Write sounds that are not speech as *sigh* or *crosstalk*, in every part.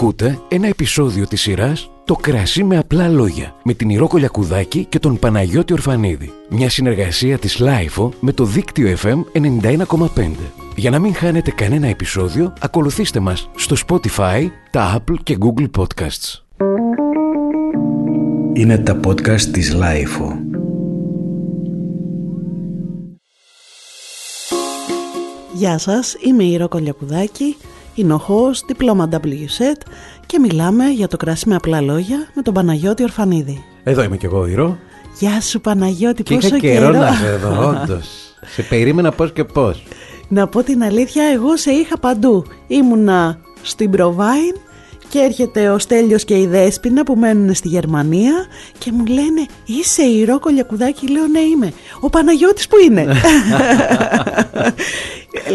Ακούτε ένα επεισόδιο της σειράς «Το κρασί με απλά λόγια» με την Ηρώ Κολιακουδάκη και τον Παναγιώτη Ορφανίδη. Μια συνεργασία της LiFO με το δίκτυο FM 91,5. Για να μην χάνετε κανένα επεισόδιο, ακολουθήστε μας στο Spotify, τα Apple και Google Podcasts. Είναι τα podcast της LiFO. Γεια σας, είμαι η Ρο Κολιακουδάκη, είναι ο host, διπλώμα WSET και μιλάμε για το κρασί με απλά λόγια με τον Παναγιώτη Ορφανίδη. Εδώ είμαι κι εγώ, Ηρώ. Γεια σου Παναγιώτη, Και πόσο είχα καιρό να *laughs* σε δω, όντως. σε περίμενα πώς και πώς. Να πω την αλήθεια, εγώ σε είχα παντού. Ήμουνα στην Προβάιν και έρχεται ο Στέλιος και η Δέσποινα που μένουν στη Γερμανία και μου λένε είσαι η Ρο Κολιακουδάκη, λέω ναι είμαι. Ο Παναγιώτης που είναι; *laughs*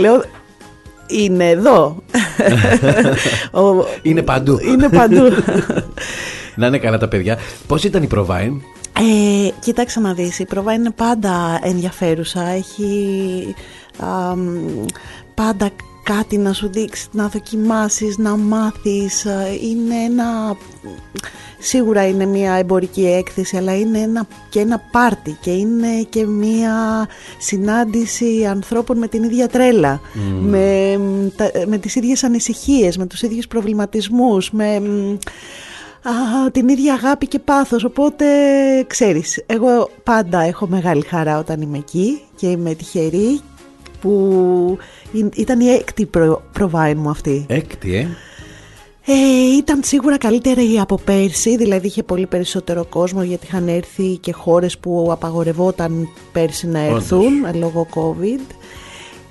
λέω είναι εδώ. *laughs* Ο- Είναι παντού. είναι παντού. *laughs* να είναι καλά τα παιδιά. Πώς ήταν η Προβάιν; Ε, κοίταξε να δεις, η πρόβα είναι πάντα ενδιαφέρουσα, έχει α, μ, πάντα κάτι να σου δείξει, να δοκιμάσεις, να μάθεις, ε, είναι ένα, σίγουρα είναι μια εμπορική έκθεση, αλλά είναι ένα, και ένα πάρτι και είναι και μια συνάντηση ανθρώπων με την ίδια τρέλα, με, μ, τα- με τις ίδιες ανησυχίες, με τους ίδιους προβληματισμούς, με... μ, Α, την ίδια αγάπη και πάθος, οπότε ξέρεις, εγώ πάντα έχω μεγάλη χαρά όταν είμαι εκεί και είμαι τυχερή που ή- ήταν η έκτη προ, προβάιν μου αυτή. Έκτη, ε. Ε, ήταν σίγουρα καλύτερη από πέρσι, δηλαδή είχε πολύ περισσότερο κόσμο γιατί είχαν έρθει και χώρες που απαγορευόταν πέρσι να έρθουν ε, λόγω COVID.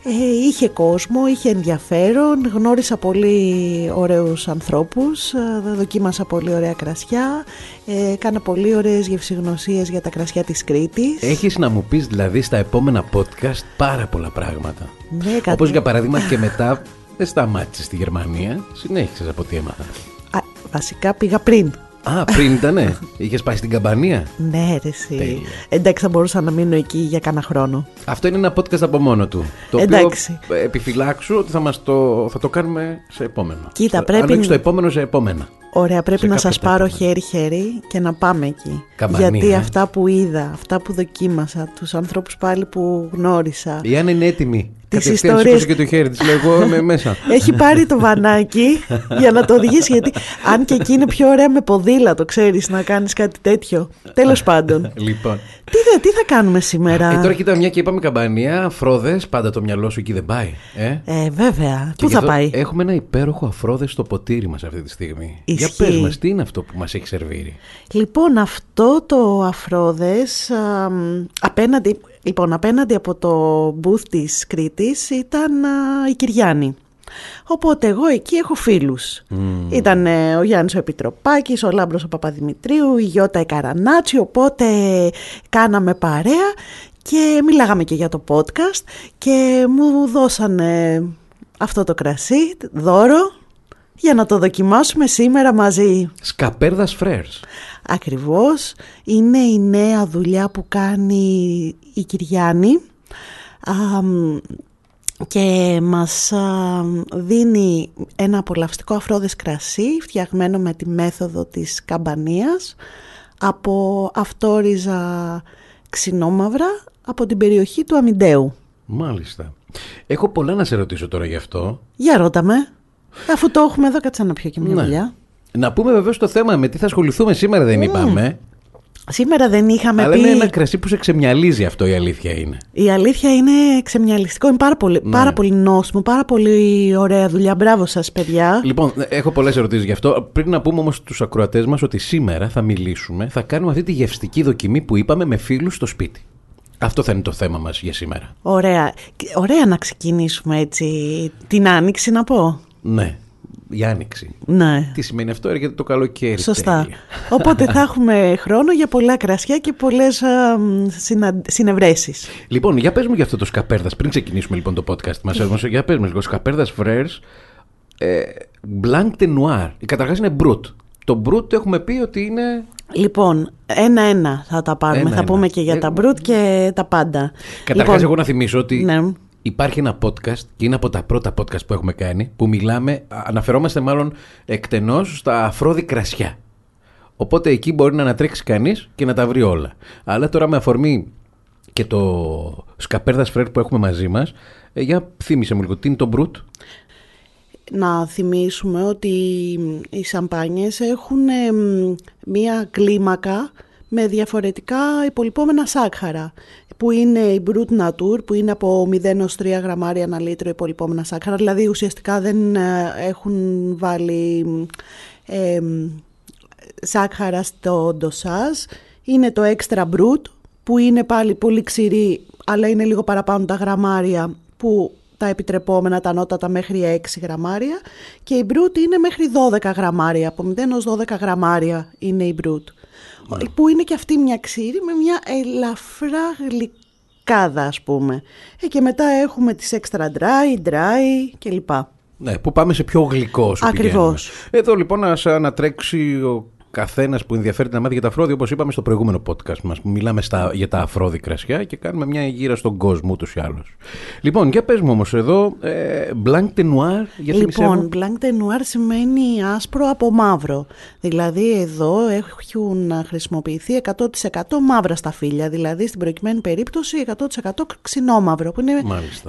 Ε, είχε κόσμο, είχε ενδιαφέρον, γνώρισα πολύ ωραίους ανθρώπους, ε, δοκίμασα πολύ ωραία κρασιά, ε, έκανα πολύ ωραίες γευσηγνωσίες για τα κρασιά της Κρήτης. Έχεις να μου πεις δηλαδή στα επόμενα podcast πάρα πολλά πράγματα. Ναι, κάτι- Όπως για παράδειγμα και μετά δεν σταμάτησες στη Γερμανία, συνέχισες από τι έμαθα. Α, βασικά πήγα πριν. Α, πριν ήτανε. Είχες πάει στην Καμπανία. Ναι, ρε, εσύ. Τέλεια. Εντάξει, θα μπορούσα να μείνω εκεί για κάνα χρόνο. Αυτό είναι ένα podcast από μόνο του. Το Εντάξει. οποίο ε, επιφυλάξου ότι θα, μας το, θα το κάνουμε σε επόμενο. Κοίτα, Στο- πρέπει Αν όχι να- στο επόμενο, σε επόμενα. Ωραία, πρέπει Σε να κάποια σας πάρω επόμενα. χέρι-χέρι και να πάμε εκεί. Καμπανία, Γιατί ε. αυτά που είδα, αυτά που δοκίμασα, τους ανθρώπους πάλι που γνώρισα. Η Άννα είναι έτοιμη. Τις Κατευθείαν ιστορίες- σήκωσε και το χέρι της. Λέω εγώ είμαι *laughs* μέσα. Έχει πάρει το βανάκι για να το οδηγήσει. Γιατί αν και εκεί είναι πιο ωραία με ποδήλατο, ξέρεις, να κάνεις κάτι τέτοιο. Τέλος πάντων. *laughs* λοιπόν. Τι, δε, τι θα κάνουμε σήμερα; Ε, τώρα κοίτα μια και είπαμε καμπανία, αφρόδες, πάντα το μυαλό σου εκεί δεν πάει. Ε; Ε, βέβαια. Και Πού γι' θα αυτό πάει; Έχουμε ένα υπέροχο αφρόδες στο ποτήρι μας αυτή τη στιγμή. Για Ισχύει. πες μας, τι είναι αυτό που μας έχει σερβίρει; Λοιπόν, αυτό το αφρόδες α, μ, απέναντι, λοιπόν, απέναντι από το booth της Κρήτης ήταν α, η Κυριάννη. Οπότε εγώ εκεί έχω φίλους. Ήταν ε, ο Γιάννης ο Επιτροπάκης, ο Λάμπρος ο Παπαδημητρίου, η Γιώτα η Καρανάτσι, οπότε κάναμε παρέα και μιλάγαμε και για το podcast και μου δώσανε αυτό το κρασί, δώρο, για να το δοκιμάσουμε σήμερα μαζί. Σκαπέρδας φρέρς. Ακριβώς. Είναι η νέα δουλειά που κάνει η Κυριάννη αμ, και μας αμ, δίνει ένα απολαυστικό αφρόδες κρασί φτιαγμένο με τη μέθοδο της καμπανίας από αυτόριζα ξινόμαυρα από την περιοχή του Αμιντέου. Μάλιστα. Έχω πολλά να σε ρωτήσω τώρα γι' αυτό. Για ρώτα με, αφού το έχουμε εδώ κάτσε να πιω και μια Ναι. δουλειά. Να πούμε βεβαίως το θέμα με τι θα ασχοληθούμε σήμερα δεν είπαμε. Σήμερα δεν είχαμε Αλλά πει... είναι ένα κρασί που σε ξεμυαλίζει αυτό η αλήθεια είναι. Η αλήθεια είναι ξεμυαλιστικό, είναι πάρα πολύ, Ναι. πάρα πολύ νόστιμο, πάρα πολύ ωραία δουλειά. Μπράβο σας παιδιά. Λοιπόν, έχω πολλές ερωτήσεις γι' αυτό. Πριν να πούμε όμως στους ακροατές μας ότι σήμερα θα μιλήσουμε, θα κάνουμε αυτή τη γευστική δοκιμή που είπαμε με φίλους στο σπίτι. Αυτό θα είναι το θέμα μας για σήμερα. Ωραία. Και- Ωραία να ξεκινήσουμε έτσι την άνοιξη να πω. Ναι, η άνοιξη. Ναι, Τι σημαίνει αυτό, έρχεται το καλοκαίρι. σωστά. τέλεια. Οπότε θα *laughs* έχουμε χρόνο για πολλά κρασιά και πολλές α, μ, συνα... συνευρέσεις. Λοιπόν, για πες μου για αυτό το σκαπέρδας. Πριν ξεκινήσουμε λοιπόν το podcast μας, για πες μου λίγο. Σκαπέρδας Frères ε, Blanc de Noir. Καταρχάς είναι brut. Το brut έχουμε πει ότι είναι. Λοιπόν, ένα-ένα θα τα πάρουμε. Ένα-ένα. Θα πούμε και για τα Ε, μπρουτ και τα πάντα. Καταρχάς, λοιπόν, εγώ να θυμίσω ότι Ναι. Υπάρχει ένα podcast και είναι από τα πρώτα podcast που έχουμε κάνει που μιλάμε, αναφερόμαστε μάλλον εκτενώς στα αφρόδη κρασιά. Οπότε εκεί μπορεί να ανατρέξει κανείς και να τα βρει όλα. Αλλά τώρα με αφορμή και το σκαπέρδας φρέρ που έχουμε μαζί μας, ε, για θύμισε μου λίγο, τι είναι το μπρουτ. Να θυμίσουμε ότι οι σαμπάνιες έχουν ε, μία κλίμακα με διαφορετικά υπολοιπόμενα σάκχαρα που είναι η Brut Natur που είναι από 0 έως 3 γραμμάρια ένα λίτρο υπολοιπόμενα σάκχαρα δηλαδή ουσιαστικά δεν ε, έχουν βάλει ε, σάκχαρα στο ντοσάζ. Είναι το Extra Brut που είναι πάλι πολύ ξηρή αλλά είναι λίγο παραπάνω τα γραμμάρια που τα επιτρεπόμενα, τα ανώτατα μέχρι 6 γραμμάρια. Και η Brut είναι μέχρι 12 γραμμάρια, από 0 έως 12 γραμμάρια είναι η Brut. Ναι. Που είναι και αυτή μια ξύρη με μια ελαφρά γλυκάδα ας πούμε. Ε, και μετά έχουμε τις extra dry, dry κλπ. Ναι, που πάμε σε πιο γλυκό σου Ακριβώς. Εδώ λοιπόν να ανατρέξει ο καθένας που ενδιαφέρεται να μάθει για τα αφρόδια, όπως είπαμε στο προηγούμενο podcast μας, που μιλάμε στα, για τα αφρόδη κρασιά και κάνουμε μια γύρα στον κόσμο ούτως ή άλλως. Λοιπόν, για πες μου όμως εδώ, ε, blanc de noir, γιατί Λοιπόν, blanc de noir σημαίνει άσπρο από μαύρο. Δηλαδή εδώ έχουν χρησιμοποιηθεί 100% μαύρα σταφύλια. Δηλαδή στην προκειμένη περίπτωση 100% ξινόμαυρο, που είναι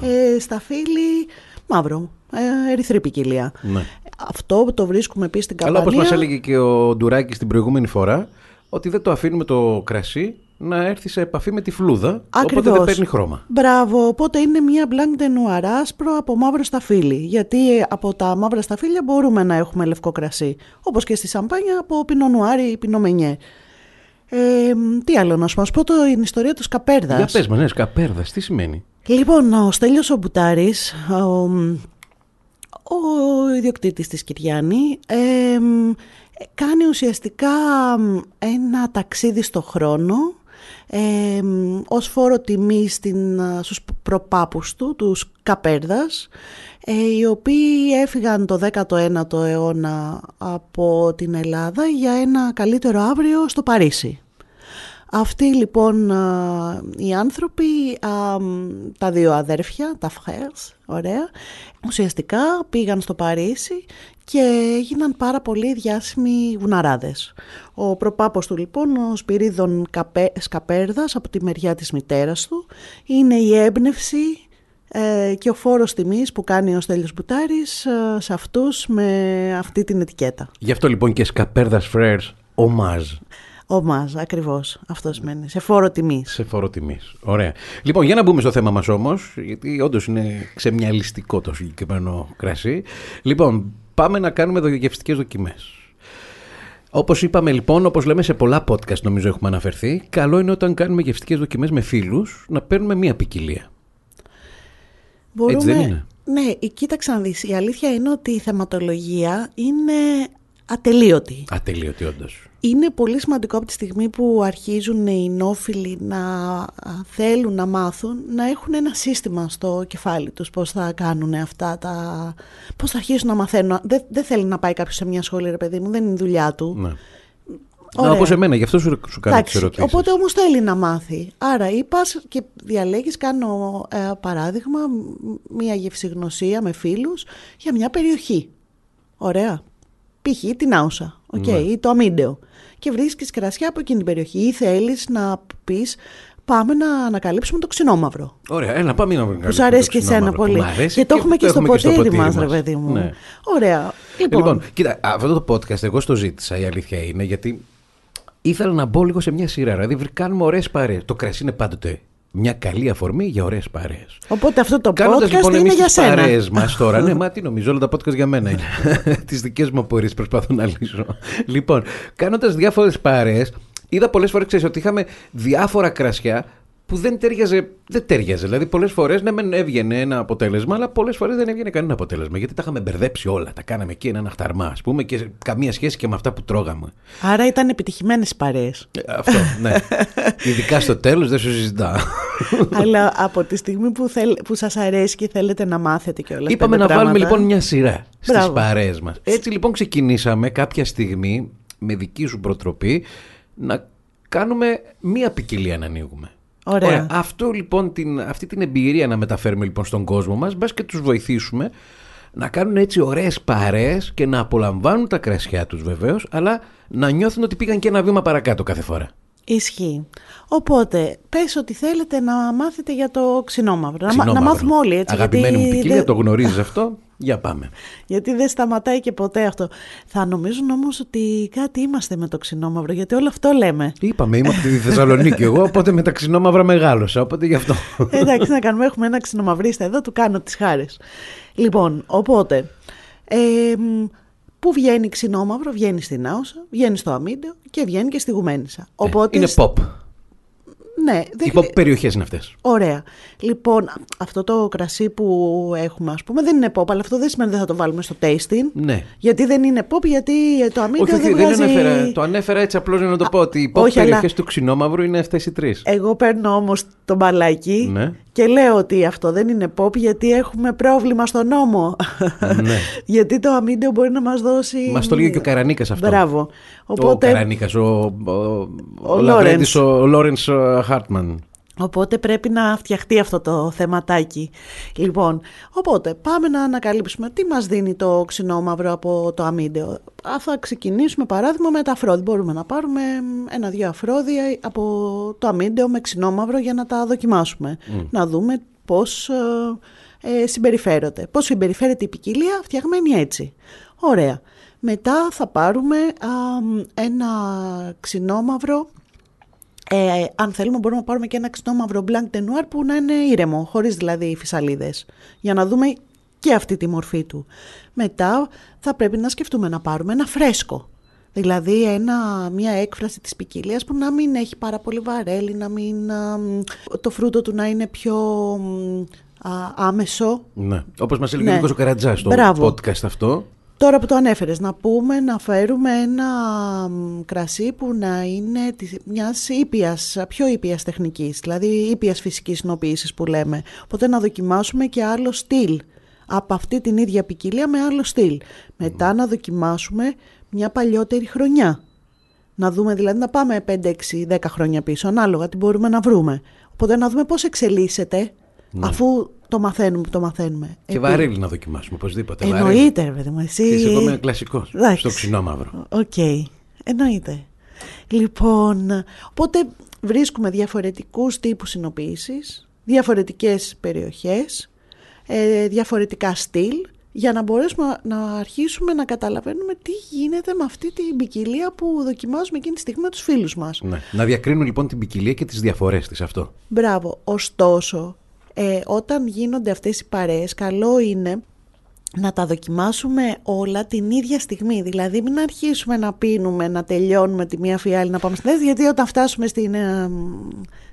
ε, σταφύλι μαύρο, ε, ερυθρή ποικιλία. Ναι. Αυτό το βρίσκουμε επίσης στην Καμπανία. Αλλά όπως μας έλεγε και ο Ντουράκης την προηγούμενη φορά, ότι δεν το αφήνουμε το κρασί να έρθει σε επαφή με τη φλούδα, Ακριβώς. οπότε δεν παίρνει χρώμα. Μπράβο, οπότε είναι μια blanc de noir άσπρο από μαύρο σταφύλι, γιατί από τα μαύρα σταφύλια μπορούμε να έχουμε λευκό κρασί, όπως και στη σαμπάνια από πινό νουάρι ή πινό μενιέ. Ε, τι άλλο να σου πω, το, την ιστορία του Σκαπέρδας. Για πες μας, ναι, Σκαπέρδας, τι σημαίνει; Λοιπόν, ο Στέλιος ο Μπουτάρης, ο, ο ιδιοκτήτης της Κυριάννη κάνει ουσιαστικά ένα ταξίδι στο χρόνο ε, ως φόρο τιμή στην, στους προπάπους του, τους Καπέρδας, ε, οι οποίοι έφυγαν το 19ο αιώνα από την Ελλάδα για ένα καλύτερο αύριο στο Παρίσι. Αυτοί λοιπόν οι άνθρωποι, τα δύο αδέρφια, τα frères, ωραία, ουσιαστικά πήγαν στο Παρίσι και έγιναν πάρα πολύ διάσημοι βουναράδες. Ο προπάπος του λοιπόν, ο Σπυρίδων Σκαπέρδας από τη μεριά της μητέρας του, είναι η έμπνευση ε, και ο φόρος τιμής που κάνει ο Στέλιος Μπουτάρης ε, σε αυτούς με αυτή την ετικέτα. Γι' αυτό λοιπόν και Σκαπέρδας Frères ομάζ. Ο Μάζ, ακριβώς. Αυτό σημαίνει. Σε φόρο τιμής. Σε φόρο τιμής. Ωραία. Λοιπόν, για να μπούμε στο θέμα μας όμως, γιατί όντως είναι ξεμιαλιστικό το συγκεκριμένο κρασί. Λοιπόν, πάμε να κάνουμε γευστικέ δοκιμές. Όπως είπαμε λοιπόν, όπως λέμε σε πολλά podcast νομίζω έχουμε αναφερθεί, καλό είναι όταν κάνουμε γευστικές δοκιμές με φίλους να παίρνουμε μία ποικιλία. Μπορούμε... Έτσι δεν είναι; Ναι, κοίταξε να δεις. Η αλήθεια είναι ότι η θεματολογία είναι ατελείωτη. Ατελείωτη, όντως. Είναι πολύ σημαντικό από τη στιγμή που αρχίζουν οι νόφιλοι να θέλουν να μάθουν, να έχουν ένα σύστημα στο κεφάλι τους πώς θα κάνουν αυτά τα... πώς θα αρχίσουν να μαθαίνουν. Δεν, δεν θέλει να πάει κάποιος σε μια σχολή, ρε παιδί μου, δεν είναι η δουλειά του. Ναι. Να, όπως εμένα, γι' αυτό σου, σου κάνω τις ερωτήσεις. Οπότε όμως θέλει να μάθει. Άρα είπας και διαλέγεις, κάνω ε, παράδειγμα, μια γευσηγνωσία με φίλους για μια περιοχή. Ωραία π.χ. την Άουσα okay, ναι. ή το Αμίντεο και βρίσκεις κρασιά από εκείνη την περιοχή ή θέλεις να πεις πάμε να ανακαλύψουμε το ξινόμαυρο. Ωραία, έλα πάμε να ανακαλύψουμε Που σου αρέσει και εσένα πολύ. Και το έχουμε και, στο ποτήρι μας, ρε παιδί μου. Ναι. Ωραία. Λοιπόν. λοιπόν, κοίτα, αυτό το podcast εγώ στο ζήτησα, η αλήθεια είναι, γιατί ήθελα να μπω λίγο σε μια σειρά. Δηλαδή, κάνουμε ωραίες παρέες. Το κρασί είναι πάντοτε μια καλή αφορμή για ωραίες παρέες. Οπότε αυτό το Κάνοντας, podcast λοιπόν, είναι για σένα. Κάνοντα παρέες μας *laughs* τώρα. ναι, μα τι νομίζω, όλα τα podcast για μένα είναι. *laughs* τις δικές μου απορίες προσπαθώ να λύσω. λοιπόν, κάνοντας διάφορες παρέες, είδα πολλές φορές ότι είχαμε διάφορα κρασιά που δεν τέριαζε, δεν τέριαζε. Δηλαδή, πολλές φορές ναι, μεν έβγαινε ένα αποτέλεσμα, αλλά πολλές φορές δεν έβγαινε κανένα αποτέλεσμα. Γιατί τα είχαμε μπερδέψει όλα. Τα κάναμε εκεί ένα αχταρμά, ας πούμε, και καμία σχέση και με αυτά που τρώγαμε. Άρα ήταν επιτυχημένες οι παρέες. Ε, αυτό, ναι. *laughs* Ειδικά στο τέλος δεν σου συζητάω. αλλά από τη στιγμή που, θέλ, που σας αρέσει και θέλετε να μάθετε και όλα Είπαμε να βάλουμε λοιπόν μια σειρά στις παρέες μας. Έτσι λοιπόν ξεκινήσαμε κάποια στιγμή με δική σου προτροπή να κάνουμε μία ποικιλία να ανοίγουμε. Ωραία. Αυτό λοιπόν, την, αυτή την εμπειρία να μεταφέρουμε λοιπόν στον κόσμο μας, μπας και τους βοηθήσουμε να κάνουν έτσι ωραίες παρέες και να απολαμβάνουν τα κρασιά τους βεβαίως, αλλά να νιώθουν ότι πήγαν και ένα βήμα παρακάτω κάθε φορά. Ισχύει. Οπότε, πες ότι θέλετε να μάθετε για το ξινόμαυρο. Να, Ξινόμαυρο. να μάθουμε όλοι έτσι. Αγαπημένη μου γιατί ποικιλία, δεν- το γνωρίζεις αυτό. Για πάμε. Γιατί δεν σταματάει και ποτέ αυτό. Θα νομίζουν όμως ότι κάτι είμαστε με το ξινόμαυρο, γιατί όλο αυτό λέμε. Είπαμε, είμαι από τη Θεσσαλονίκη εγώ, οπότε με τα ξινόμαυρα μεγάλωσα, οπότε γι' αυτό. Εντάξει, να κάνουμε, έχουμε ένα ξινομαυρίστα εδώ, του κάνω τις χάρες. Λοιπόν, οπότε, ε, μ, πού βγαίνει ξινόμαυρο, βγαίνει στην Άουσα, βγαίνει στο Αμίντεο και βγαίνει και στη Γουμένισσα. Οπότε, Ε, Είναι pop. Ναι, δεν Οι pop περιοχές είναι αυτές. Ωραία. Λοιπόν, αυτό το κρασί που έχουμε, ας πούμε, δεν είναι pop, αλλά αυτό δεν σημαίνει ότι δεν θα το βάλουμε στο tasting. Ναι. Γιατί δεν είναι pop, γιατί το αμύντιο Όχι, όχι, δεν δεν βγάζει... ανέφερα. Το ανέφερα έτσι απλώς για να το πω ότι οι pop όχι, αλλά- περιοχές του ξινόμαυρου είναι αυτές οι τρεις. Εγώ παίρνω όμως το μπαλάκι Ναι. Και λέω ότι αυτό δεν είναι pop γιατί έχουμε πρόβλημα στο νόμο. Ναι. *laughs* γιατί το αμύντιο μπορεί να μας δώσει... Μας το λέει και ο Καρανίκας αυτό. Μπράβο. Ο Οπότε, Καρανίκας, ο, ο, ο, Ο Λαβρέντης, ο, ο Λόρενς ε, Χάρτμαν. Οπότε πρέπει να φτιαχτεί αυτό το θεματάκι. Λοιπόν, οπότε πάμε να ανακαλύψουμε τι μας δίνει το ξινόμαυρο από το αμύντεο; Α, θα ξεκινήσουμε παράδειγμα με τα αφρόδι. Μπορούμε να πάρουμε ένα-δύο αφρόδια από το αμύντεο με ξινόμαυρο για να τα δοκιμάσουμε. Να δούμε πώς ε, ε, συμπεριφέρονται. Πώς συμπεριφέρεται η ποικιλία φτιαγμένη έτσι. Ωραία. Μετά θα πάρουμε α, ένα ξινόμαυρο ε, αν θέλουμε μπορούμε να πάρουμε και ένα ξινόμαυρο blanc de noir που να είναι ήρεμο, χωρίς δηλαδή φυσαλίδες, για να δούμε και αυτή τη μορφή του. Μετά θα πρέπει να σκεφτούμε να πάρουμε ένα φρέσκο. Δηλαδή ένα, μια έκφραση της ποικιλίας που να μην έχει πάρα πολύ βαρέλι, να μην, α, μ, το φρούτο του να είναι πιο μ, α, άμεσο. Ναι. Όπως μας έλεγε Ναι. ο Νίκος ο Καρατζάς στο Μπράβο. podcast αυτό. Τώρα που το ανέφερες, να πούμε να φέρουμε ένα μ, κρασί που να είναι της, μιας ήπιας, πιο ήπιας τεχνικής, δηλαδή ήπιας φυσικής συνοποίησης που λέμε. Οπότε να δοκιμάσουμε και άλλο στυλ, από αυτή την ίδια ποικιλία με άλλο στυλ. Μετά να δοκιμάσουμε μια παλιότερη χρονιά. Να δούμε δηλαδή να πάμε 5, 6, 10 χρόνια πίσω, ανάλογα τι μπορούμε να βρούμε. Οπότε να δούμε πώς εξελίσσεται, αφού το μαθαίνουμε που το μαθαίνουμε. Και Επί- βαρέλι να δοκιμάσουμε, οπωσδήποτε. βαρέλι. Εννοείται, ρε παιδί μου. Εσύ... Είσαι εγώ είμαι κλασικός, Εντάξει. στο ξινόμαυρο. Οκ, εννοείται. Λοιπόν, οπότε βρίσκουμε διαφορετικούς τύπους οινοποίησης, διαφορετικές περιοχές, ε, διαφορετικά στυλ, για να μπορέσουμε να αρχίσουμε να καταλαβαίνουμε τι γίνεται με αυτή την ποικιλία που δοκιμάζουμε εκείνη τη στιγμή με τους φίλους μας. Ναι. Να διακρίνουν λοιπόν την ποικιλία και τις διαφορές της αυτό. Μπράβο. Ωστόσο, ε, όταν γίνονται αυτές οι παρέες, καλό είναι να τα δοκιμάσουμε όλα την ίδια στιγμή. Δηλαδή, μην αρχίσουμε να πίνουμε, να τελειώνουμε τη μία φιάλη, να πάμε στην δεύτερη, γιατί όταν φτάσουμε στην, ε,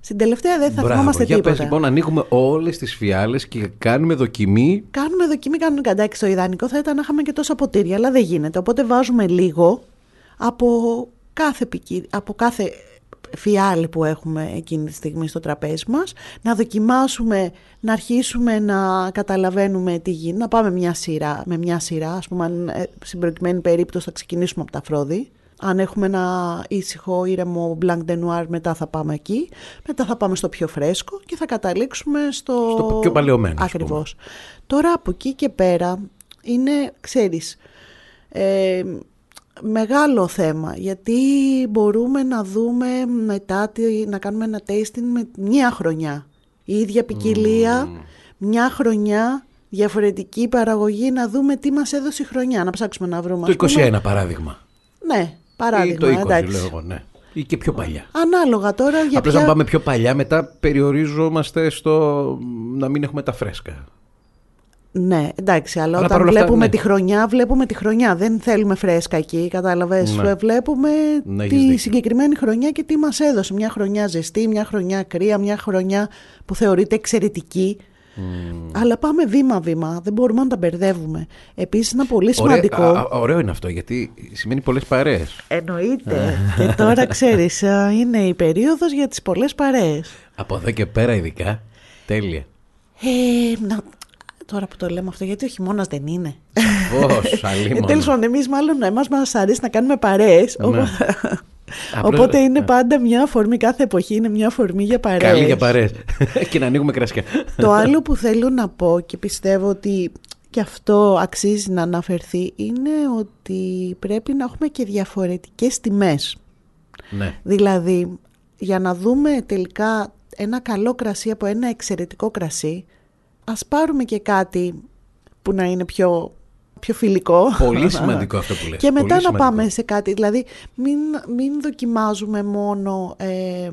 στην τελευταία δεν θα Μπράβο. θυμόμαστε Για τίποτα. πες λοιπόν, ανοίγουμε όλες τις φιάλες και κάνουμε δοκιμή. Κάνουμε δοκιμή κανονικά. Εντάξει, το ιδανικό θα ήταν να είχαμε και τόσα ποτήρια, αλλά δεν γίνεται. Οπότε βάζουμε λίγο από κάθε, ποικι- από κάθε φιάλη που έχουμε εκείνη τη στιγμή στο τραπέζι μας, να δοκιμάσουμε, να αρχίσουμε να καταλαβαίνουμε τι γίνεται, να πάμε μια σειρά, με μια σειρά, ας πούμε, αν, ε, στην προκειμένη περίπτωση θα ξεκινήσουμε από τα φρόδι. Αν έχουμε ένα ήσυχο, ήρεμο blanc de noir, μετά θα πάμε εκεί. Μετά θα πάμε στο πιο φρέσκο και θα καταλήξουμε στο... Στο πιο παλαιωμένο, ας πούμε. Ακριβώς. Τώρα από εκεί και πέρα είναι, ξέρεις, ε, μεγάλο θέμα γιατί μπορούμε να δούμε μετά, τη- να κάνουμε ένα tasting με μια χρονιά. Η ίδια ποικιλία, μια χρονιά, διαφορετική παραγωγή, να δούμε τι μας έδωσε η χρονιά, να ψάξουμε να βρούμε. Το ας πούμε. 21 παράδειγμα. Ναι, παράδειγμα, Ή το 20 εντάξει. λέω εγώ, ναι. Ή και πιο παλιά. Ανάλογα τώρα για Απλώς ποια... αν πάμε πιο παλιά, μετά περιορίζομαστε στο να μην έχουμε τα φρέσκα. Ναι, εντάξει, αλλά, Αλλά όταν παρόλα αυτά, βλέπουμε ναι. τη χρονιά, βλέπουμε τη χρονιά. Δεν θέλουμε φρέσκα εκεί, κατάλαβες. Ναι. Βλέπουμε Ναι, τη έχεις δίκιο. συγκεκριμένη χρονιά και τι μας έδωσε. Μια χρονιά ζεστή, μια χρονιά κρύα, μια χρονιά που θεωρείται εξαιρετική. Αλλά πάμε βήμα-βήμα, δεν μπορούμε να τα μπερδεύουμε. Επίσης, ένα πολύ σημαντικό... Ωραίο, α, α, ωραίο είναι αυτό, γιατί σημαίνει πολλές παρέες. Εννοείται. *laughs* και τώρα ξέρεις, α, είναι η περίοδος για τις πολλές παρέες. Από εδώ και πέρα ειδικά, τέλεια. Ε, να... Τώρα που το λέμε αυτό, γιατί ο χειμώνας δεν είναι; Πώς, Ε, αλίμονο. Τέλος πάντων, εμείς μάλλον εμάς μας αρέσει να κάνουμε παρέες. Ναι. Οπότε, Απλώς- Οπότε είναι πάντα μια αφορμή, κάθε εποχή είναι μια αφορμή για παρέες. Καλή για παρέες. *laughs* και να ανοίγουμε κρασιά. Το άλλο που θέλω να πω και πιστεύω ότι και αυτό αξίζει να αναφερθεί είναι ότι πρέπει να έχουμε και διαφορετικές τιμές. ναι. Δηλαδή, για να δούμε τελικά ένα καλό κρασί από ένα εξαιρετικό κρασί, ας πάρουμε και κάτι που να είναι πιο, πιο φιλικό. Πολύ *laughs* σημαντικό αυτό που λες. Και μετά Πολύ να σημαντικό. πάμε σε κάτι. Δηλαδή, μην, μην δοκιμάζουμε μόνο ε,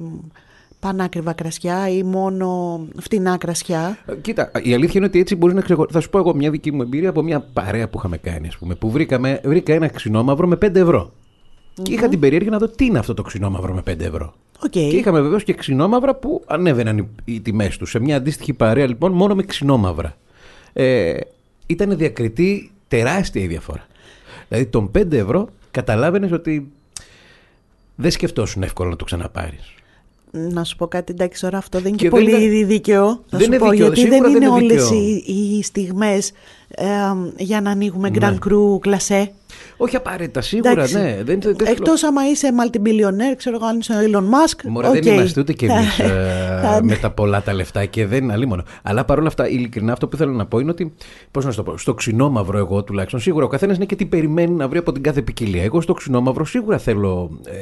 πανάκριβα κρασιά ή μόνο φτηνά κρασιά. Ε, Κοίτα, η αλήθεια είναι ότι έτσι μπορείς να ξεχωρίσει. Θα σου πω εγώ μια δική μου εμπειρία από μια παρέα που είχαμε κάνει, ας πούμε. Που βρήκαμε, βρήκα ένα ξινόμαυρο με 5 ευρώ. Και είχα την περιέργεια να δω τι είναι αυτό το ξινόμαυρο με 5 ευρώ. Οκ. Και είχαμε βεβαίως και ξινόμαυρα που ανέβαιναν οι, οι τιμές τους. Σε μια αντίστοιχη παρέα λοιπόν, μόνο με ξινόμαυρα. Ε, ήταν διακριτή τεράστια η διαφορά. Δηλαδή, των 5 ευρώ καταλάβαινες ότι δεν σκεφτόσουν εύκολο να το ξαναπάρεις. Να σου πω κάτι, εντάξει, τώρα αυτό δεν είναι Και και, δεν πολύ είναι- δίκαιο. Θα δεν σου είναι πω, δίκαιο, γιατί σίγουρα δεν δεν είναι είναι όλες δίκαιο. οι, οι στιγμές ε, για να ανοίγουμε Ναι. Grand Cru Classé. Όχι απαραίτητα, σίγουρα, Εντάξει. ναι. Δεν, δεν, δεν Εκτός άμα είσαι multi-billionaire, ξέρω εγώ αν είσαι ο Elon Musk. Μωρέ, οκ. δεν είμαστε ούτε κι εμείς *laughs* Θα- με τα πολλά τα λεφτά και δεν είναι αλίμονο. Αλλά παρόλα αυτά, ειλικρινά, αυτό που θέλω να πω είναι ότι. Πώς να σου το πω, στο ξινόμαυρο, εγώ τουλάχιστον, σίγουρα ο καθένας είναι και τι περιμένει να βρει από την κάθε ποικιλία. Εγώ στο ξινόμαυρο σίγουρα θέλω ε,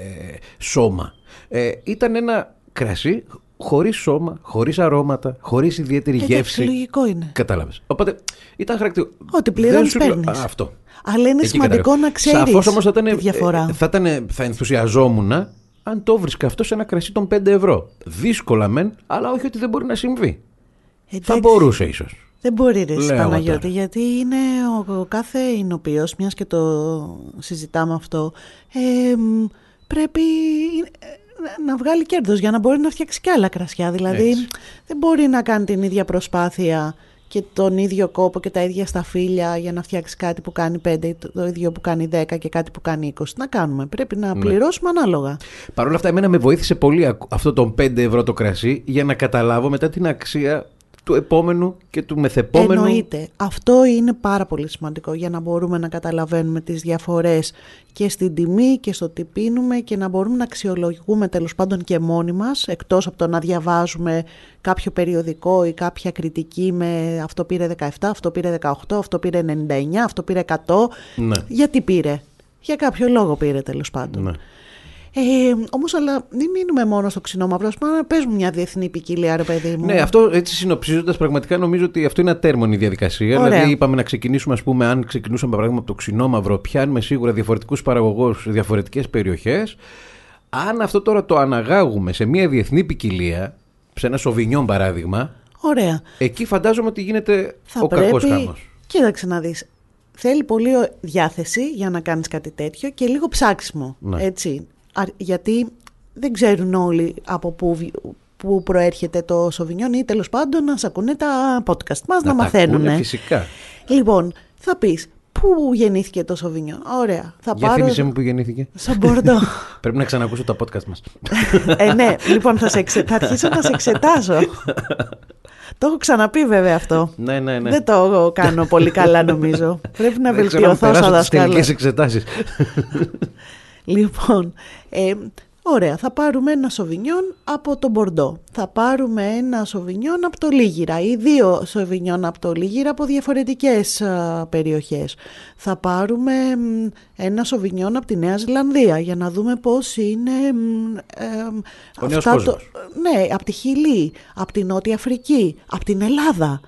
σώμα. Ε, ήταν ένα κρασί χωρίς σώμα, χωρίς αρώματα, χωρίς ιδιαίτερη Ε, γεύση. εντάξει, λογικό είναι. Κατάλαβες. Οπότε ήταν χαρακτηριστικό. Ό,τι Δεν πληρώνεις, σου λέω- παίρνεις. Α, Αυτό. Αλλά είναι Εκεί σημαντικό καταλήγω. να ξέρεις Σαφώς όμως θα ήταν, τη διαφορά. ε, θα, ήταν, θα ενθουσιαζόμουν αν το βρίσκα αυτό σε ένα κρασί των 5 ευρώ. Δύσκολα μεν, αλλά όχι ότι δεν μπορεί να συμβεί. Θα Εντάξει, μπορούσε ίσως. Δεν μπορεί ρε εσύ, Λέω εγώ Παναγιώτη, τώρα. γιατί είναι ο, ο κάθε εινοποιός, μιας και το συζητάμε αυτό, ε, μ, πρέπει ε, να βγάλει κέρδος για να μπορεί να φτιάξει και άλλα κρασιά. Δηλαδή Έτσι. δεν μπορεί να κάνει την ίδια προσπάθεια και τον ίδιο κόπο και τα ίδια σταφύλια για να φτιάξει κάτι που κάνει 5 ή το, το ίδιο που κάνει 10 και κάτι που κάνει 20. Να κάνουμε, πρέπει να Ναι. πληρώσουμε ανάλογα. Παρ' όλα αυτά, εμένα με βοήθησε πολύ ακ- αυτό το 5 ευρώ το κρασί για να καταλάβω μετά την αξία του επόμενου και του μεθεπόμενου. Εννοείται. Αυτό είναι πάρα πολύ σημαντικό για να μπορούμε να καταλαβαίνουμε τις διαφορές και στην τιμή και στο τι πίνουμε και να μπορούμε να αξιολογούμε τέλος πάντων και μόνοι μας εκτός από το να διαβάζουμε κάποιο περιοδικό ή κάποια κριτική με αυτό πήρε 17, αυτό πήρε 18, αυτό πήρε 99, αυτό πήρε 100. Ναι. Γιατί πήρε; Για κάποιο λόγο πήρε τέλος πάντων. Ναι. Ε, όμως αλλά μην μείνουμε μόνο στο ξινόμαυρο. Ας πούμε, πες μου μια διεθνή ποικιλία ρε παιδί μου. Ναι, αυτό έτσι συνοψίζοντας, πραγματικά νομίζω ότι αυτό είναι ατέρμονη διαδικασία. Ωραία. Δηλαδή, είπαμε να ξεκινήσουμε, ας πούμε, αν ξεκινούσαμε παράδειγμα από το ξινόμαυρο, πιάνουμε σίγουρα διαφορετικούς παραγωγούς σε διαφορετικές περιοχές. Αν αυτό τώρα το αναγάγουμε σε μια διεθνή ποικιλία, σε ένα σοβινιόν παράδειγμα, Ωραία. εκεί φαντάζομαι ότι γίνεται θα ο κακός πρέπει... χάμο. Κοίταξε να δεις. Θέλει πολύ ο- διάθεση για να κάνεις κάτι τέτοιο και λίγο ψάξιμο. Ναι. Έτσι. Α- Γιατί δεν ξέρουν όλοι από πού, βι- πού προέρχεται το Σοβινιόν ή τέλος πάντων να σ' ακούνε τα podcast μας να, τα μαθαίνουν. ακούνε φυσικά. Λοιπόν, θα πεις πού γεννήθηκε το Σοβινιόν; Ωραία. Θα Για πάρω... θύμισε μου που γεννήθηκε. Στον Μπορντό. *laughs* Πρέπει να ξανακούσω τα podcast μας. ε, ναι, λοιπόν θα, σε εξε... θα αρχίσω να σε εξετάσω. το έχω ξαναπεί βέβαια αυτό. ναι, ναι, ναι. Δεν το κάνω πολύ καλά νομίζω. Πρέπει να Δεν ξέρω αν βελτιωθώ σαν περάσω τις δασκάλα. τελικές εξετάσεις. *laughs* Λοιπόν, ε, ωραία, θα πάρουμε ένα σοβινιόν από το Μπορντό. Θα πάρουμε ένα σοβινιόν από το Λίγυρα ή δύο σοβινιόν από το Λίγυρα από διαφορετικές α, περιοχές. Θα πάρουμε μ, ένα σοβινιόν από τη Νέα Ζηλανδία για να δούμε πώς είναι... μ, εμ, Ο νέος το, κόσμος. ναι, από τη Χιλή, από τη Νότια Αφρική, από την Ελλάδα.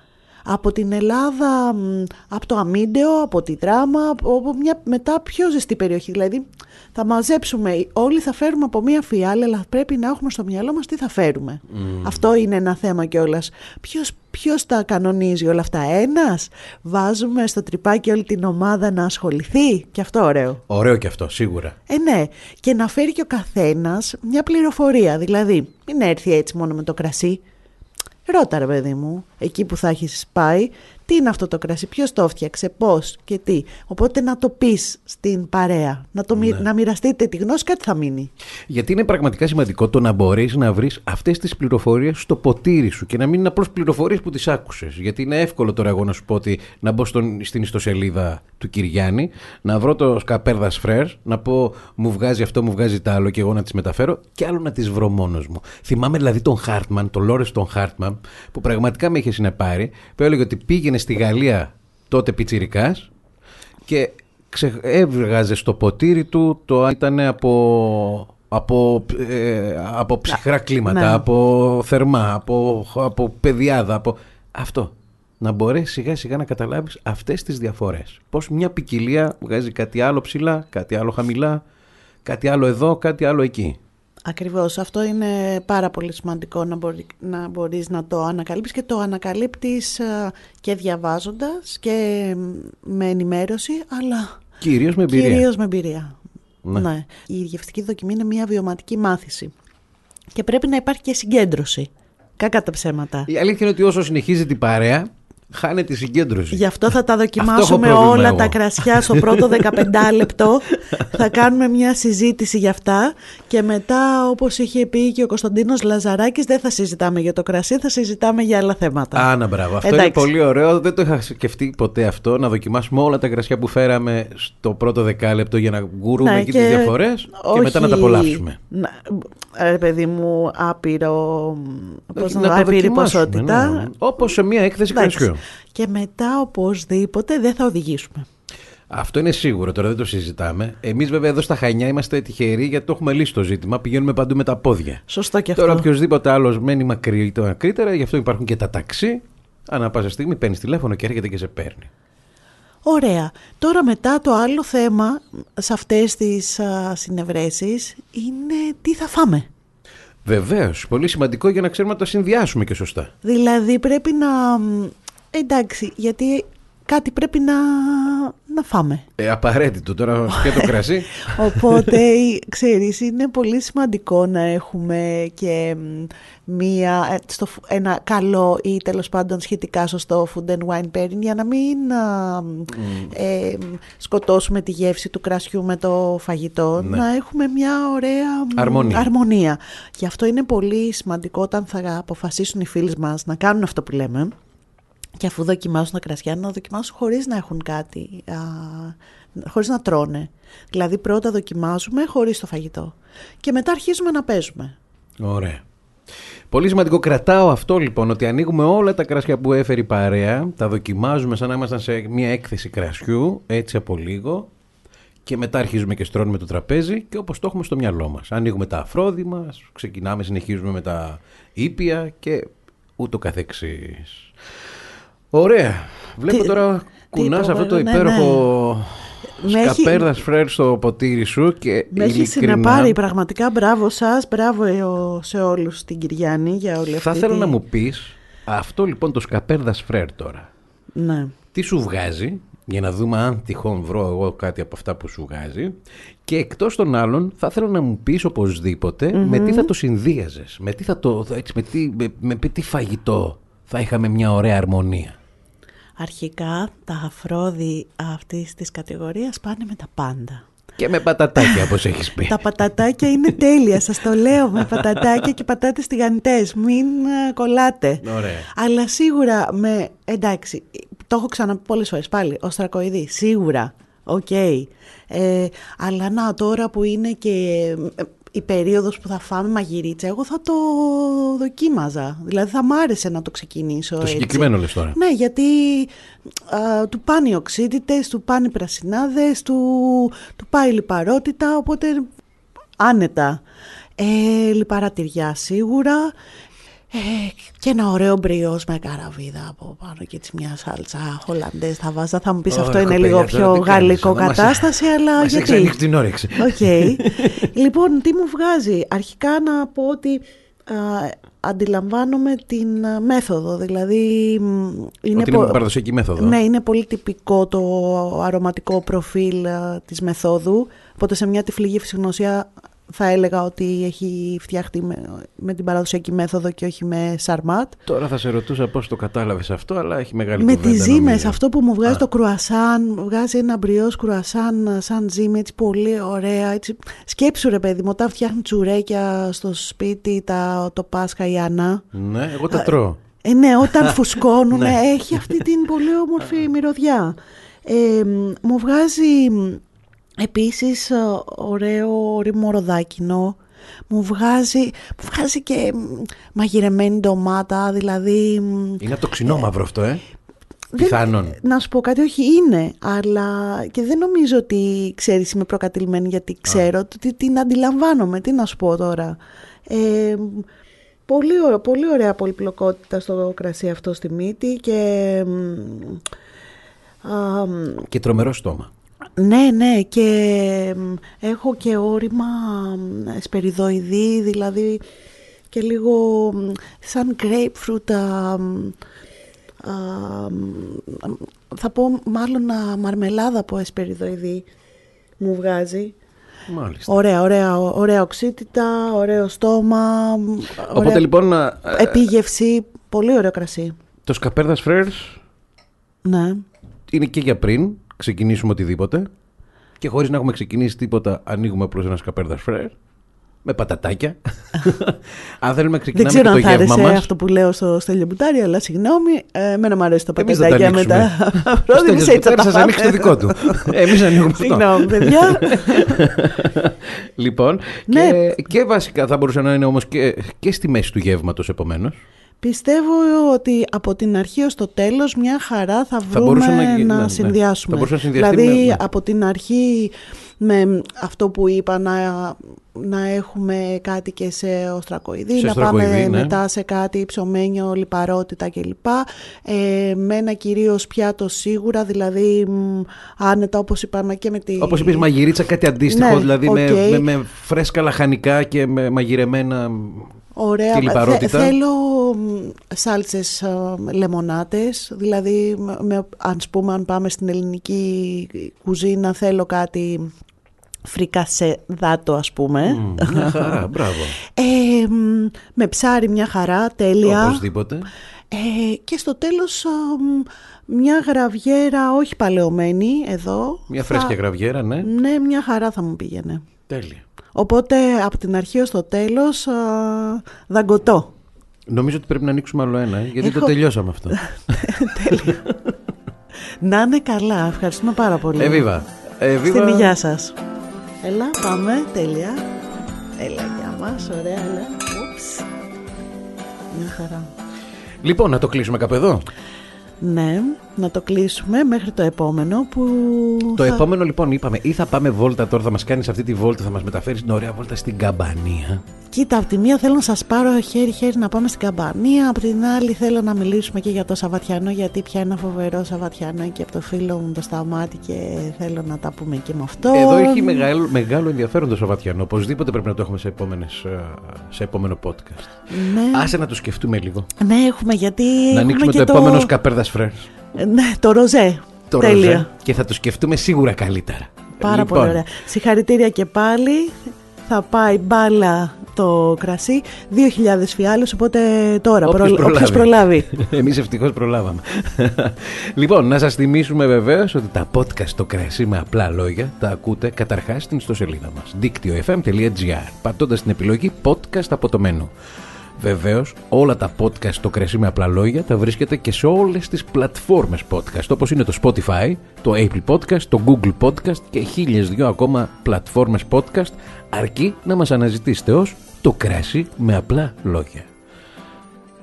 Από την Ελλάδα, μ, από το Αμίντεο, από τη Δράμα, από από μια μετά πιο ζεστή περιοχή. Δηλαδή θα μαζέψουμε, όλοι θα φέρουμε από μια φιάλη, αλλά πρέπει να έχουμε στο μυαλό μας τι θα φέρουμε. Αυτό είναι ένα θέμα κιόλας. Ποιος, ποιος τα κανονίζει όλα αυτά, ένας; Βάζουμε στο τρυπάκι όλη την ομάδα να ασχοληθεί. Και αυτό ωραίο. Ωραίο και αυτό, σίγουρα. Ε, ναι. Και να φέρει και ο καθένας μια πληροφορία. Δηλαδή, μην έρθει έτσι μόνο με το κρασί. Ρώτα ρε παιδί μου, εκεί που θα έχεις πάει, τι είναι αυτό το κρασί, ποιος το φτιάξε, πώς και τι. Οπότε να το πεις στην παρέα, να, το, μοι- Ναι. να μοιραστείτε τη γνώση, κάτι θα μείνει. Γιατί είναι πραγματικά σημαντικό το να μπορείς να βρεις αυτές τις πληροφορίες στο ποτήρι σου και να μην είναι απλώς πληροφορίες που τις άκουσες. Γιατί είναι εύκολο τώρα εγώ να σου πω ότι να μπω στον, στην ιστοσελίδα του Κυριάννη, να βρω το σκαπέρδας φρέρς, να πω μου βγάζει αυτό, μου βγάζει τα άλλο και εγώ να τις μεταφέρω και άλλο να τις βρω μόνος μου. Θυμάμαι δηλαδή τον Χάρτμαν, τον Λόρες τον Χάρτμαν, που πραγματικά με είχε συνεπάρει, που έλεγε ότι πήγαινε στη Γαλλία τότε πιτσιρικάς και ξε... έβγαζες στο ποτήρι του το αν ήταν από, από, ε, από ψυχρά κλίματα, ναι. από θερμά, από, από παιδιάδα, από... Αυτό. Να μπορέσει σιγά σιγά να καταλάβεις αυτές τις διαφορές. Πώς μια ποικιλία βγάζει κάτι άλλο ψηλά, κάτι άλλο χαμηλά, κάτι άλλο εδώ, κάτι άλλο εκεί. Ακριβώς, αυτό είναι πάρα πολύ σημαντικό να, μπορεί, να μπορείς να το ανακαλύψεις και το ανακαλύπτεις ε, και διαβάζοντας και με ενημέρωση, αλλά Κυρίως με εμπειρία. κυρίως με εμπειρία. Ναι. Η γευστική δοκιμή είναι μια βιωματική μάθηση και πρέπει να υπάρχει και συγκέντρωση. Κακά τα ψέματα. Η αλήθεια είναι ότι όσο συνεχίζει την παρέα, χάνεται η συγκέντρωση. Γι' αυτό θα τα έχω δοκιμάσουμε πρόβλημα όλα εγώ. τα κρασιά στο πρώτο 15 λεπτό. θα κάνουμε μια συζήτηση για αυτά και μετά όπως είχε πει και ο Κωνσταντίνος Λαζαράκης δεν θα συζητάμε για το κρασί, θα συζητάμε για άλλα θέματα. Άνα, μπράβο. Αυτό Εντάξει. είναι πολύ ωραίο. Δεν το είχα σκεφτεί ποτέ αυτό. Να δοκιμάσουμε όλα τα κρασιά που φέραμε στο πρώτο δεκάλεπτο για να γκουρούμε Ναι, εκεί τις διαφορές και μετά να τα όχι- απολαύσουμε. Να, ρε παιδί μου, άπειρο, πώς να, Να το το άπειρη δοκιμάσουμε, ποσότητα. ναι. Όπως σε μια έκθεση Εντάξει. κρασιού. Και μετά οπωσδήποτε δεν θα οδηγήσουμε. Αυτό είναι σίγουρο, τώρα δεν το συζητάμε. Εμείς, βέβαια, εδώ στα Χανιά είμαστε τυχεροί γιατί το έχουμε λύσει το ζήτημα. Πηγαίνουμε παντού με τα πόδια. Σωστό και Τώρα, αυτό. οποιοδήποτε άλλος μένει μακρύ, το μακρύτερα, γι' αυτό υπάρχουν και τα ταξί. Ανά πάσα στιγμή παίρνεις τηλέφωνο και έρχεται και σε παίρνει. Ωραία. Τώρα μετά το άλλο θέμα σε αυτές τις α, συνευρέσεις είναι τι θα φάμε. Βεβαίως. Πολύ σημαντικό για να ξέρουμε να το συνδυάσουμε και σωστά. Δηλαδή πρέπει να... μ, Εντάξει, γιατί κάτι πρέπει να, να φάμε. Ε, απαραίτητο τώρα και το κρασί. *laughs* Οπότε, ξέρεις, είναι πολύ σημαντικό να έχουμε και μ, μία, ε, στο, φ- ένα καλό ή τέλος πάντων σχετικά σωστό food and wine pairing για να μην α, μ, ε, μ, σκοτώσουμε τη γεύση του κρασιού με το φαγητό, Ναι. να έχουμε μια ωραία μ, Αρμονία. αρμονία. Γι' αυτό είναι πολύ σημαντικό όταν θα αποφασίσουν οι φίλοι μας να κάνουν αυτό που λέμε και αφού δοκιμάσουν τα κρασιά να δοκιμάσουν χωρίς να έχουν κάτι, α, χωρίς να τρώνε. Δηλαδή πρώτα δοκιμάζουμε χωρίς το φαγητό και μετά αρχίζουμε να παίζουμε. Ωραία. Πολύ σημαντικό. Κρατάω αυτό λοιπόν ότι ανοίγουμε όλα τα κρασιά που έφερε η παρέα, τα δοκιμάζουμε σαν να ήμασταν σε μια έκθεση κρασιού, έτσι από λίγο, και μετά αρχίζουμε και στρώνουμε το τραπέζι και όπως το έχουμε στο μυαλό μας. Ανοίγουμε τα αφρόδη μας, ξεκινάμε, συνεχίζουμε με τα ήπια και ούτω καθεξής. Ωραία. Βλέπω Τι- τώρα τι κουνάς είπα, αυτό το ναι, ναι. υπέροχο Με έχει- σκαπέρδας φρέρ στο ποτήρι σου και Με έχει ειλικρινά- συνεπάρει πραγματικά μπράβο σας, μπράβο ε, ο- σε όλους στην Κυριάννη για όλη αυτή Θα θέλω τη- να μου πεις αυτό λοιπόν το σκαπέρδας φρέρ τώρα. Ναι. Τι σου βγάζει, για να δούμε αν τυχόν βρω εγώ κάτι από αυτά που σου βγάζει. Και εκτός των άλλων θα θέλω να μου πεις οπωσδήποτε με τι θα το συνδύαζες. Με τι, θα το, έτσι, με τι, με, με τι φαγητό θα είχαμε μια ωραία αρμονία. Αρχικά τα αφρόδι αυτής της κατηγορίας πάνε με τα πάντα. Και με πατατάκια όπως έχεις πει. Τα πατατάκια είναι τέλεια, σας το λέω, με πατατάκια και πατάτες τηγανιτές, μην ε, κολλάτε. Ωραία. Αλλά σίγουρα με, εντάξει, το έχω ξαναπεί πολλές φορές πάλι, οστρακοειδή, σίγουρα, οκ. Ε, αλλά να, τώρα που είναι και ε, η περίοδος που θα φάμε μαγειρίτσα, εγώ θα το δοκίμαζα. Δηλαδή θα μ' άρεσε να το ξεκινήσω Το έτσι. συγκεκριμένο λες τώρα. Ναι, γιατί α, του πάνε οι οξύτητες, του πάνε οι πρασινάδες, του, του πάει η λιπαρότητα, οπότε άνετα. Ε, λιπαρά τυριά σίγουρα. Ε, και ένα ωραίο μπριός με καραβίδα από πάνω και έτσι μια σάλτσα hollandaise θα 'βαζα. Θα μου πεις Ωραία, αυτό είναι κοπέλια, λίγο τώρα πιο τι κάνεις, γαλλικό εδώ μας- κατάσταση, αλλά Μας έχεις γιατί; ανοίξει την όρεξη. Οκ. *laughs* λοιπόν, τι μου βγάζει; Αρχικά να πω ότι α, αντιλαμβάνομαι την α, μέθοδο. Δηλαδή, μ, είναι, Ότι είναι παραδοσιακή μέθοδο. Ναι, είναι πολύ τυπικό το αρωματικό προφίλ α, της μεθόδου. Οπότε σε μια τυφλή γευσιγνωσία θα έλεγα ότι έχει φτιαχτεί με, με την παραδοσιακή μέθοδο και όχι με σαρμάτ. Τώρα θα σε ρωτούσα πώς το κατάλαβες αυτό, αλλά έχει μεγάλη Με κουβέντα, τις ζύμες, νομίζω. αυτό που μου βγάζει Α. το κρουασάν, βγάζει ένα μπριός κρουασάν σαν ζύμη, έτσι πολύ ωραία. Έτσι. Σκέψου ρε παιδί μου, όταν φτιάχνει τσουρέκια στο σπίτι τα, το Πάσχα η Άννα. Ναι, εγώ τα τρώω. Ε, ναι, όταν *laughs* φουσκώνουν Ναι. έχει αυτή την πολύ όμορφη μυρωδιά. Ε, μ, μου βγάζει μ, επίσης ε, ωραίο ρημοροδάκινο. Μου βγάζει, μου βγάζει και μ, μαγειρεμένη ντομάτα, δηλαδή... μ, Είναι από το ξινόμαυρο αυτό, ε; δεν- Πιθανόν. Να σου πω κάτι, όχι είναι, αλλά και δεν νομίζω ότι ξέρεις είμαι προκατηλημένη γιατί ξέρω ότι την αντιλαμβάνομαι, τι να σου πω τώρα. Ε, πολύ, ωραία, πολύ ωραία πολυπλοκότητα στο κρασί αυτό στη μύτη και... μ, α, μ, Και τρομερό στόμα. Ναι, ναι και μ, έχω και όρημα μ, εσπεριδοειδή, δηλαδή και λίγο μ, σαν grapefruit, α, μ, α, μ, θα πω μάλλον α, μαρμελάδα από εσπεριδοειδή μου βγάζει. Μάλιστα. Ωραία, ωραία, ωραία οξύτητα, ωραίο στόμα, μ, Οπότε ωραία λοιπόν, να- ε, επίγευση, πολύ ωραίο κρασί. το Σκαπέρδας Φρέρς Ναι. είναι και για πριν ξεκινήσουμε οτιδήποτε και χωρίς να έχουμε ξεκινήσει τίποτα ανοίγουμε απλώς ένα Σκαπέρδας Φρέρ με πατατάκια. *laughs* αν θέλουμε να Δεν ξεκινάμε ξέρω και αν το θα γεύμα άρεσε μας. αυτό που λέω στο Στέλιο Μπουτάρι, αλλά συγγνώμη, ε, εμένα μου αρέσει το Εμείς θα τα πατατάκια με ανοίξουμε. τα Ο πρόδειμη Στέλιος έτσι θα Μπουτάρης τα σας ανοίξει το πάμε. δικό του. *laughs* Εμείς ανοίγουμε αυτό. Συγγνώμη, παιδιά. *laughs* λοιπόν, Ναι. και, και βασικά θα μπορούσε να είναι όμως και, και στη μέση του γεύματος επομένως. Πιστεύω ότι από την αρχή ως το τέλος μια χαρά θα βρούμε μπορούσε να να, γι- ναι, ναι. συνδυάσουμε. Θα μπορούσε να συνδυαστεί δηλαδή με- ναι. από την αρχή με αυτό που είπα να, να έχουμε κάτι και σε οστρακοειδή, Σε να οστρακοειδή, πάμε ναι. μετά σε κάτι ψωμένιο, λιπαρότητα κλπ. Ε, με ένα κυρίως πιάτο σίγουρα, δηλαδή μ, άνετα όπως είπαμε και με τη... Όπως είπες μαγειρίτσα κάτι αντίστοιχο, Ναι, δηλαδή με, οκ. με, με φρέσκα λαχανικά και με μαγειρεμένα Ωραία. και λιπαρότητα. Θε- θέλω μ, σάλτσες α, λεμονάτες, δηλαδή με, με- αν πούμε αν πάμε στην ελληνική κουζίνα θέλω κάτι φρικασέ δάτο ας πούμε. Μμ, Μια χαρά, *laughs* μπράβο. Ε, μ, με ψάρι μια χαρά, τέλεια. Οπωσδήποτε. Ε, και στο τέλος α, μ, μια γραβιέρα όχι παλαιωμένη εδώ. Μια Θα- φρέσκια γραβιέρα, ναι. Ναι, μια χαρά θα μου πήγαινε. Τέλεια. Οπότε από την αρχή ως το τέλος α, δαγκωτό. Νομίζω ότι πρέπει να ανοίξουμε άλλο ένα, ε, γιατί Έχω- το τελειώσαμε αυτό. *laughs* Τέλεια. Να είναι καλά. Ευχαριστούμε πάρα πολύ. Εβίβα. Εβίβα. Στην υγειά σας. Έλα, πάμε. Τέλεια. Έλα, γεια μας. Ωραία, έλα. Ούψ. Μια χαρά. Λοιπόν, να το κλείσουμε κάπου εδώ. Ναι, να το κλείσουμε μέχρι το επόμενο που Το θα- επόμενο λοιπόν είπαμε, ή θα πάμε βόλτα τώρα, θα μας κάνεις αυτή τη βόλτα, θα μας μεταφέρεις την ωραία βόλτα στην Καμπανία. Κοίτα, από τη μία θέλω να σας πάρω χέρι-χέρι να πάμε στην Καμπανία, από την άλλη θέλω να μιλήσουμε και για το Σαββατιανό, γιατί πια είναι ένα φοβερό Σαββατιανό και από το φίλο μου το Σταμάτη και θέλω να τα πούμε και με αυτό. Εδώ έχει μεγάλο, μεγάλο ενδιαφέρον το Σαββατιανό. Οπωσδήποτε πρέπει να το έχουμε σε, επόμενες, ε, σε επόμενο podcast. Ναι, Άσε να το σκεφτούμε λίγο. ναι, έχουμε γιατί να έχουμε ανοίξουμε και το επόμενος Σκαπέρδας Φρέρ. Ναι, το ροζέ. Το Τέλεια. ροζέ. Και θα το σκεφτούμε σίγουρα καλύτερα. Πάρα Λοιπόν, πολύ ωραία. Συγχαρητήρια και πάλι. Θα πάει μπάλα το κρασί. 2.000 φιάλες, οπότε τώρα Όποιος προλα- όποιος προλάβει. προλάβει. *laughs* Εμείς ευτυχώς προλάβαμε. *laughs* λοιπόν, να σας θυμίσουμε βεβαίως ότι τα podcast το κρασί με απλά λόγια τα ακούτε καταρχάς στην ιστοσελίδα μας δίκτυο.fm.gr πατώντας την επιλογή podcast από το μενού. Βεβαίως, όλα τα podcast το κρασί με απλά λόγια τα βρίσκεται και σε όλες τις πλατφόρμες podcast όπως είναι το Spotify, το Apple Podcast, το Google Podcast και χίλιες δυο ακόμα πλατφόρμες podcast αρκεί να μας αναζητήσετε ως το κρασί με απλά λόγια.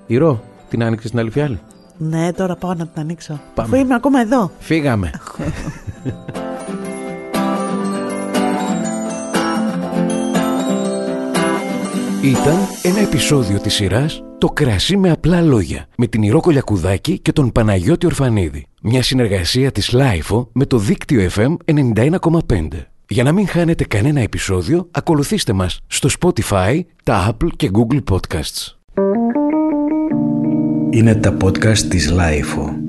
Ηρώ, την άνοιξες στην άλλη φιάλη; ναι, τώρα πάω να την ανοίξω. Πάμε. Αφού είμαι ακόμα εδώ. Φύγαμε. *laughs* Ήταν ένα επεισόδιο της σειράς «Το κρασί με απλά λόγια» με την Ηρώ Κολιακουδάκη και τον Παναγιώτη Ορφανίδη. Μια συνεργασία της LiFO με το δίκτυο FM 91,5. Για να μην χάνετε κανένα επεισόδιο, ακολουθήστε μας στο Spotify, τα Apple και Google Podcasts. Είναι τα podcast της LiFO.